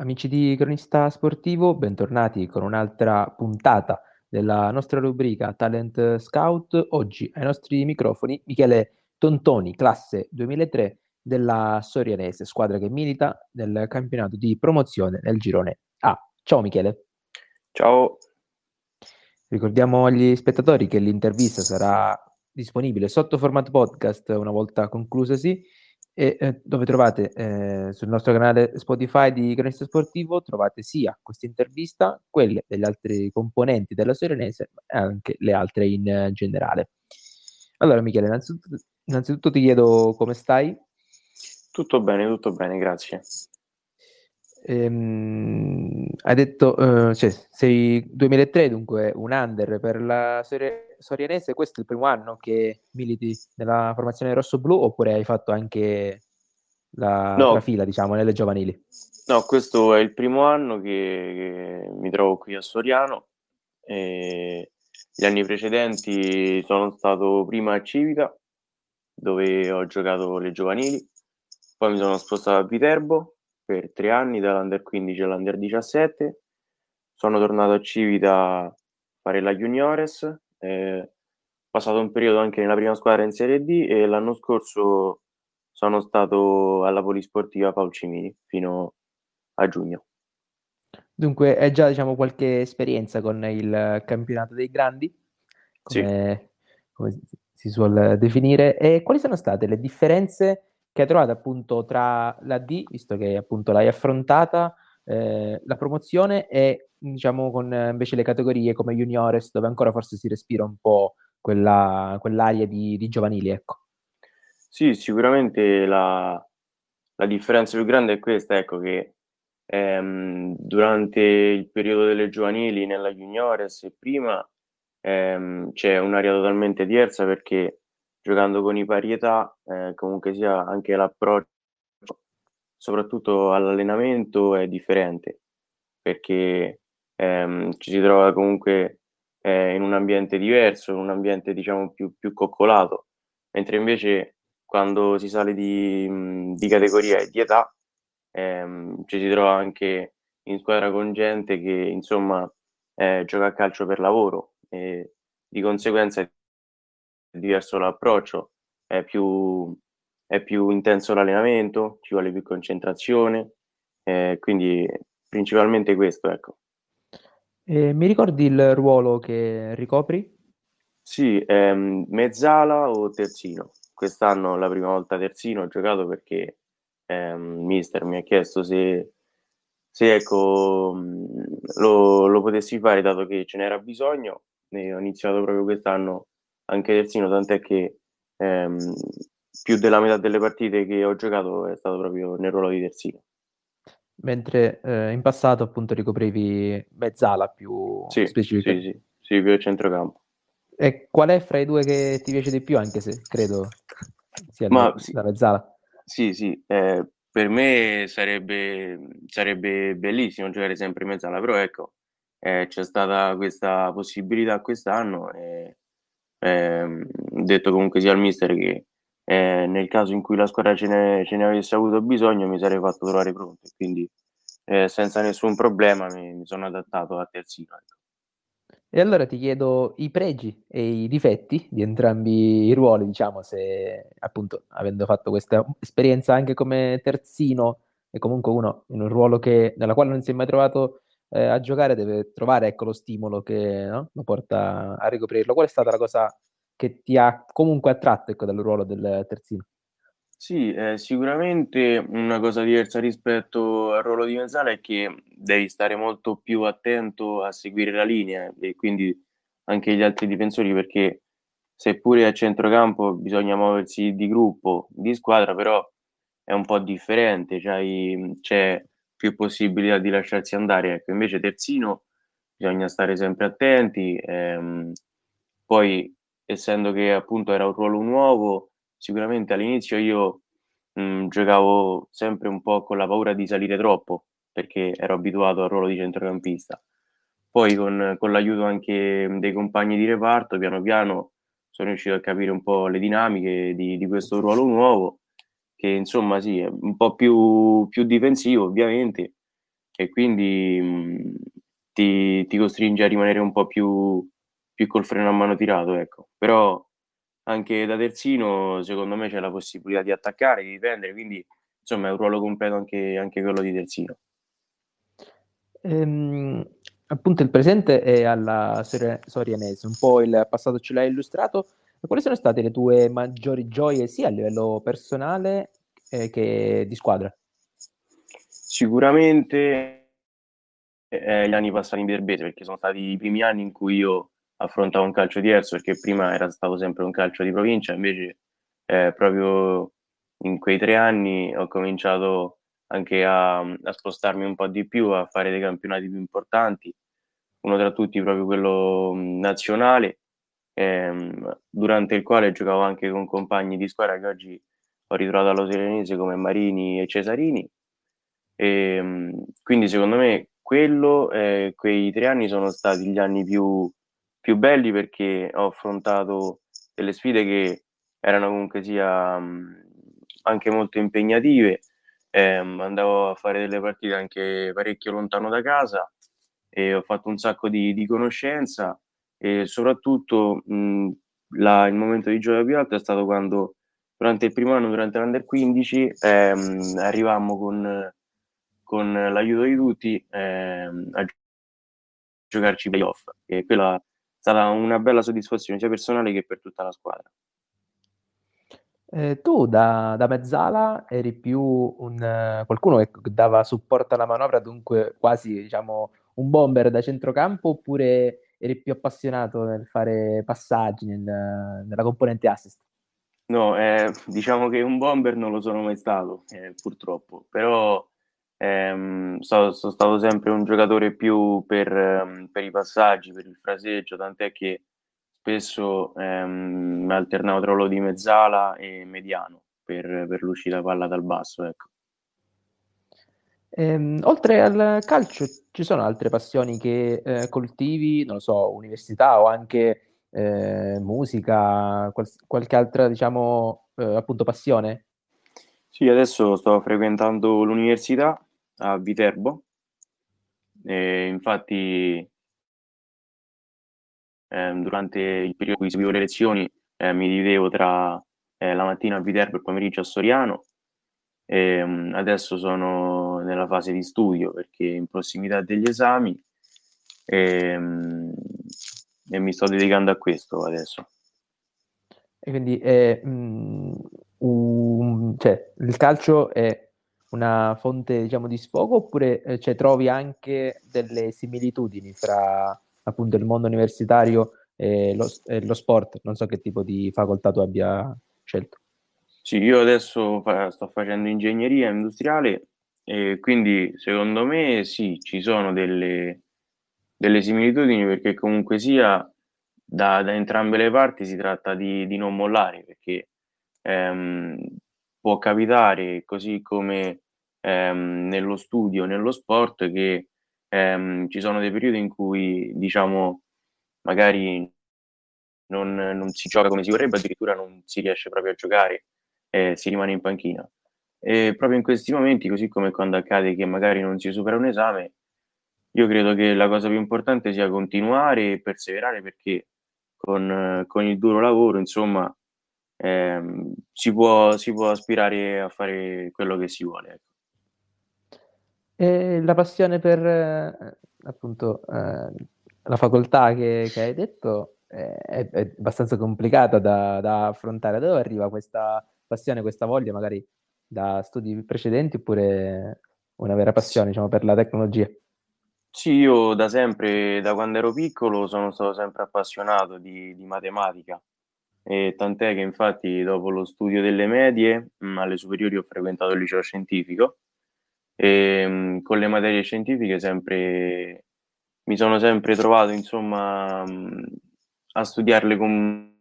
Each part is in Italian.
Amici di Cronista Sportivo, bentornati con un'altra puntata della nostra rubrica Talent Scout. Oggi ai nostri microfoni Michele Tontoni, classe 2003 della Sorianese, squadra che milita nel campionato di promozione nel girone A. Ciao Michele. Ciao. Ricordiamo agli spettatori che l'intervista sarà disponibile sotto formato podcast una volta conclusasi e eh, dove trovate eh, sul nostro canale Spotify di Cronista Sportivo trovate sia questa intervista, quelle degli altri componenti della Serenese e anche le altre in eh, generale. Allora Michele, innanzitutto, innanzitutto ti chiedo come stai? Tutto bene, tutto bene, grazie. Ehm, hai detto, uh, cioè, sei 2003, dunque un under per la Sori- Sorianese. Questo è il primo anno che militi nella formazione rosso-blu oppure hai fatto anche la, no. la fila, diciamo, nelle giovanili? No, questo è il primo anno che, che mi trovo qui a Soriano. E gli anni precedenti sono stato prima a Civica, dove ho giocato le giovanili, poi mi sono spostato a Viterbo per tre anni, dall'Under 15 all'Under 17. Sono tornato a Civita a fare la Juniores, eh, passato un periodo anche nella prima squadra in Serie D e l'anno scorso sono stato alla Polisportiva Cimini fino a giugno. Dunque, hai già diciamo, qualche esperienza con il campionato dei grandi, come, sì. come si suol definire, e quali sono state le differenze che hai trovato appunto tra la D, visto che appunto l'hai affrontata, eh, la promozione e diciamo con invece le categorie come juniores dove ancora forse si respira un po' quella, quell'aria di, di giovanili, ecco. Sì, sicuramente la, la differenza più grande è questa, ecco che ehm, durante il periodo delle giovanili nella juniores e prima ehm, c'è un'area totalmente diversa perché giocando con i parietà, eh, comunque sia anche l'approccio, soprattutto all'allenamento, è differente perché ehm, ci si trova comunque eh, in un ambiente diverso, in un ambiente diciamo più, più coccolato, mentre invece quando si sale di, di categoria e di età ehm, ci si trova anche in squadra con gente che insomma eh, gioca a calcio per lavoro e di conseguenza diverso l'approccio, è più, è più intenso l'allenamento, ci vuole più concentrazione, eh, quindi principalmente questo, ecco. E mi ricordi il ruolo che ricopri? Sì, ehm, mezzala o terzino. Quest'anno la prima volta terzino ho giocato perché ehm, mister mi ha chiesto se, se ecco, lo, lo potessi fare dato che ce n'era bisogno e ho iniziato proprio quest'anno anche terzino, tant'è che ehm, più della metà delle partite che ho giocato è stato proprio nel ruolo di terzino. Mentre eh, in passato appunto ricoprivi mezzala più sì, specifica. Sì, sì, sì, più a centrocampo. E qual è fra i due che ti piace di più, anche se credo sia Ma, la, sì, la mezzala? Sì, sì, eh, per me sarebbe, sarebbe bellissimo giocare sempre in mezzala, però ecco, eh, c'è stata questa possibilità quest'anno e eh, detto comunque sia al mister che eh, nel caso in cui la squadra ce ne, ce ne, avesse avuto bisogno mi sarei fatto trovare pronto quindi eh, senza nessun problema mi, mi, sono adattato a terzino ecco. e allora ti chiedo i pregi e i difetti di entrambi i ruoli diciamo se appunto avendo fatto questa esperienza anche come terzino e comunque uno in un ruolo che, nella quale non si è mai trovato eh, a giocare deve trovare ecco, lo stimolo che no? lo porta a ricoprirlo. Qual è stata la cosa che ti ha comunque attratto ecco, dal ruolo del terzino? Sì, eh, sicuramente una cosa diversa rispetto al ruolo di mezzala è che devi stare molto più attento a seguire la linea e quindi anche gli altri difensori perché seppure a centrocampo bisogna muoversi di gruppo, di squadra, però è un po' differente, cioè, c'è più possibilità di lasciarsi andare. Ecco, invece terzino bisogna stare sempre attenti. Ehm, poi, essendo che appunto era un ruolo nuovo, sicuramente all'inizio io mh, giocavo sempre un po' con la paura di salire troppo, perché ero abituato al ruolo di centrocampista. Poi con, con l'aiuto anche dei compagni di reparto, piano piano sono riuscito a capire un po' le dinamiche di, di questo ruolo nuovo che insomma sì, è un po' più, più difensivo ovviamente, e quindi mh, ti, ti, costringe a rimanere un po' più, più col freno a mano tirato, ecco. Però anche da terzino secondo me c'è la possibilità di attaccare, di difendere, quindi insomma è un ruolo completo anche, anche quello di terzino. Ehm, appunto il presente è alla Sorianese, un po' il passato ce l'hai illustrato. Quali sono state le tue maggiori gioie sia a livello personale eh, che di squadra? Sicuramente eh, gli anni passati in Berbese, perché sono stati i primi anni in cui io affrontavo un calcio diverso, perché prima era stato sempre un calcio di provincia, invece eh, proprio in quei tre anni ho cominciato anche a, a, spostarmi un po' di più, a fare dei campionati più importanti, uno tra tutti proprio quello nazionale, ehm, durante il quale giocavo anche con compagni di squadra che oggi ho ritrovato allo Serenese come Marini e Cesarini. E, ehm, quindi secondo me quello, eh, quei tre anni sono stati gli anni più, più belli perché ho affrontato delle sfide che erano comunque sia anche molto impegnative ehm, andavo a fare delle partite anche parecchio lontano da casa e ho fatto un sacco di, di conoscenza e soprattutto mh, la, il momento di gioia più alto è stato quando durante il primo anno, durante l'Under 15, ehm, arrivammo con, con l'aiuto di tutti ehm, a giocarci i playoff e quella è stata una bella soddisfazione sia personale che per tutta la squadra. Eh, tu da, da mezzala eri più un, qualcuno che dava supporto alla manovra, dunque quasi diciamo un bomber da centrocampo, oppure eri più appassionato nel fare passaggi nel, nella componente assist? No, eh, diciamo che un bomber non lo sono mai stato, eh, purtroppo, però ehm, sono, sono, stato sempre un giocatore più per, ehm, per i passaggi, per il fraseggio, tant'è che spesso ehm, alternavo tra ruolo di mezzala e mediano per, per l'uscita palla dal basso. Ecco. Ehm, oltre al calcio, ci sono altre passioni che eh, coltivi, non lo so, università o anche eh, musica, qual- qualche altra, diciamo, eh, appunto, passione? Sì, adesso sto frequentando l'università a Viterbo. E infatti eh, durante il periodo in cui seguivo le lezioni eh, mi dividevo tra eh, la mattina a Viterbo e il pomeriggio a Soriano e um, adesso sono nella fase di studio perché in prossimità degli esami e, um, e mi sto dedicando a questo adesso. E quindi è, um, un, cioè, il calcio è una fonte diciamo, di sfogo oppure eh, cioè, trovi anche delle similitudini fra appunto il mondo universitario e lo, e lo sport. Non so che tipo di facoltà tu abbia scelto. Sì, io adesso fa, sto facendo ingegneria industriale e quindi secondo me sì, ci sono delle, delle similitudini perché comunque sia da, da, entrambe le parti si tratta di, di non mollare perché ehm, può capitare così come ehm, nello studio, nello sport che ehm, ci sono dei periodi in cui, diciamo, magari non, non, si gioca come si vorrebbe, addirittura non si riesce proprio a giocare e si rimane in panchina. E proprio in questi momenti, così come quando accade che magari non si supera un esame, io credo che la cosa più importante sia continuare e perseverare perché con, con il duro lavoro, insomma, ehm, si, può, si può aspirare a fare quello che si vuole. Ecco. E la passione per eh, appunto eh, la facoltà che, che hai detto è, è, abbastanza complicata da, da, affrontare. Da dove arriva questa passione, questa voglia, magari da studi precedenti oppure una vera passione diciamo, per la tecnologia? Sì, io da sempre, da quando ero piccolo, sono stato sempre appassionato di, di matematica. E tant'è che infatti dopo lo studio delle medie, mh, alle superiori ho frequentato il liceo scientifico e ehm, con le materie scientifiche sempre, mi sono sempre trovato insomma a studiarle con,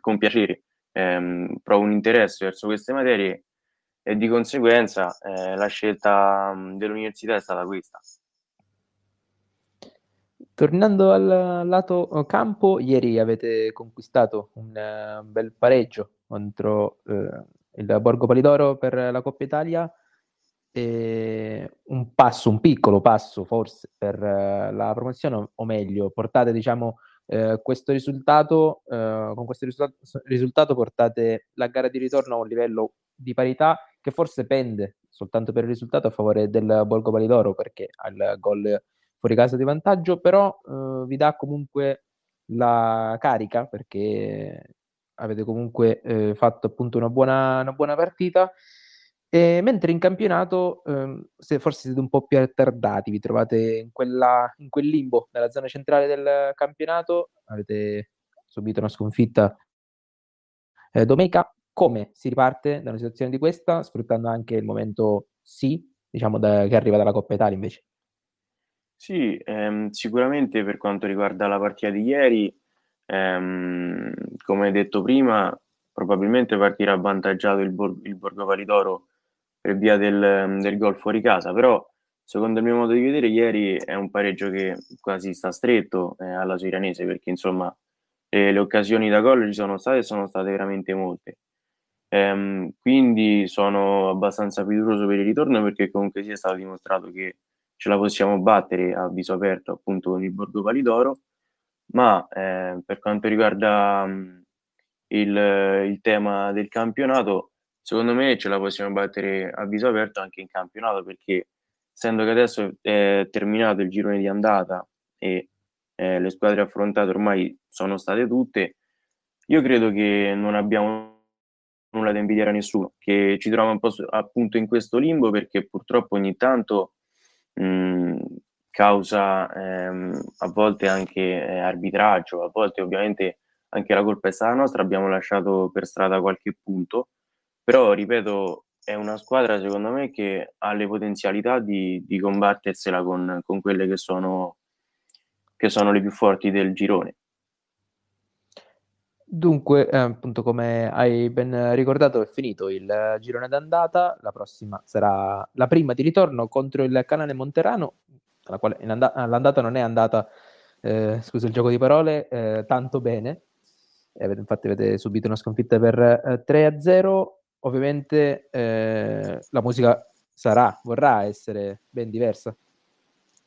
con piacere, eh, provo un interesse verso queste materie e di conseguenza eh, la scelta dell'università è stata questa. Tornando al lato campo, ieri avete conquistato un uh, bel pareggio contro uh, il Borgo Palidoro per la Coppa Italia e un passo, un piccolo passo forse per uh, la promozione, o meglio, portate diciamo uh, questo risultato, uh, con questo risultato, portate la gara di ritorno a un livello di parità che forse pende soltanto per il risultato a favore del Borgo Palidoro perché ha il gol fuori casa di vantaggio, però vi dà comunque la carica perché avete comunque eh, fatto appunto una buona, una buona partita. E mentre in campionato, ehm, se forse siete un po' più attardati, vi trovate in, quella, in quel limbo nella zona centrale del campionato, avete subito una sconfitta eh, domenica. Come si riparte da una situazione di questa, sfruttando anche il momento sì, diciamo, da, che arriva dalla Coppa Italia invece? Sì, ehm, sicuramente per quanto riguarda la partita di ieri, ehm, come detto prima, probabilmente partirà avvantaggiato il, Bor- il Borgo Validoro per via del, del gol fuori casa, però secondo il mio modo di vedere ieri è un pareggio che quasi sta stretto eh, alla Soiranese perché insomma eh, le occasioni da gol ci sono state e sono state veramente molte. Ehm, quindi sono abbastanza fiducioso per il ritorno perché comunque sia stato dimostrato che ce la possiamo battere a viso aperto appunto con il Borgo Palidoro, ma eh, per quanto riguarda mh, il, il, tema del campionato, secondo me ce la possiamo battere a viso aperto anche in campionato perché essendo che adesso è terminato il girone di andata e eh, le squadre affrontate ormai sono state tutte, io credo che non abbiamo nulla da invidiare a nessuno, che ci troviamo un po' appunto in questo limbo perché purtroppo ogni tanto mh, causa ehm, a volte anche eh, arbitraggio, a volte ovviamente anche la colpa è stata nostra, abbiamo lasciato per strada qualche punto, però ripeto è una squadra secondo me che ha le potenzialità di, di combattersela con, con quelle che sono, che sono le più forti del girone. Dunque, eh, appunto, come hai ben ricordato, è finito il girone d'andata. La prossima sarà la prima di ritorno contro il Canale Monterano, la quale and- l'andata non è andata, eh, scusa il gioco di parole, eh, tanto bene. Avete, infatti, avete subito una sconfitta per 3-0. Eh, Ovviamente eh, la musica sarà, vorrà essere ben diversa.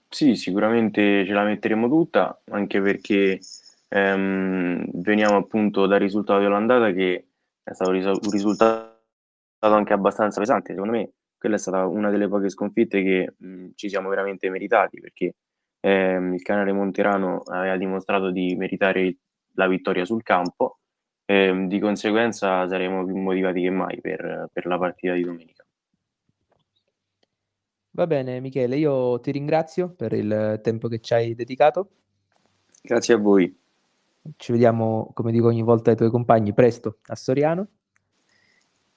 Sì, sicuramente ce la metteremo tutta, anche perché ehm, veniamo appunto dal risultato dell'andata che è stato un risultato anche abbastanza pesante. Secondo me quella è stata una delle poche sconfitte che mh, ci siamo veramente meritati perché ehm, il canale Monterano aveva dimostrato di meritare la vittoria sul campo e di conseguenza saremo più motivati che mai per, per la partita di domenica. Va bene Michele, io ti ringrazio per il tempo che ci hai dedicato. Grazie a voi. Ci vediamo, come dico ogni volta ai tuoi compagni, presto a Soriano.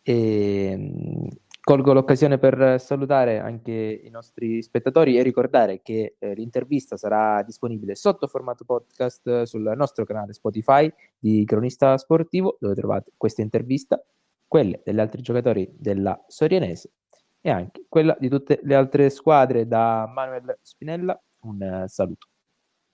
E mm, colgo l'occasione per salutare anche i nostri spettatori e ricordare che eh, l'intervista sarà disponibile sotto formato podcast sul nostro canale Spotify di Cronista Sportivo, dove trovate questa intervista, quelle degli altri giocatori della Sorianese e anche quella di tutte le altre squadre da Manuel Spinella. Un saluto.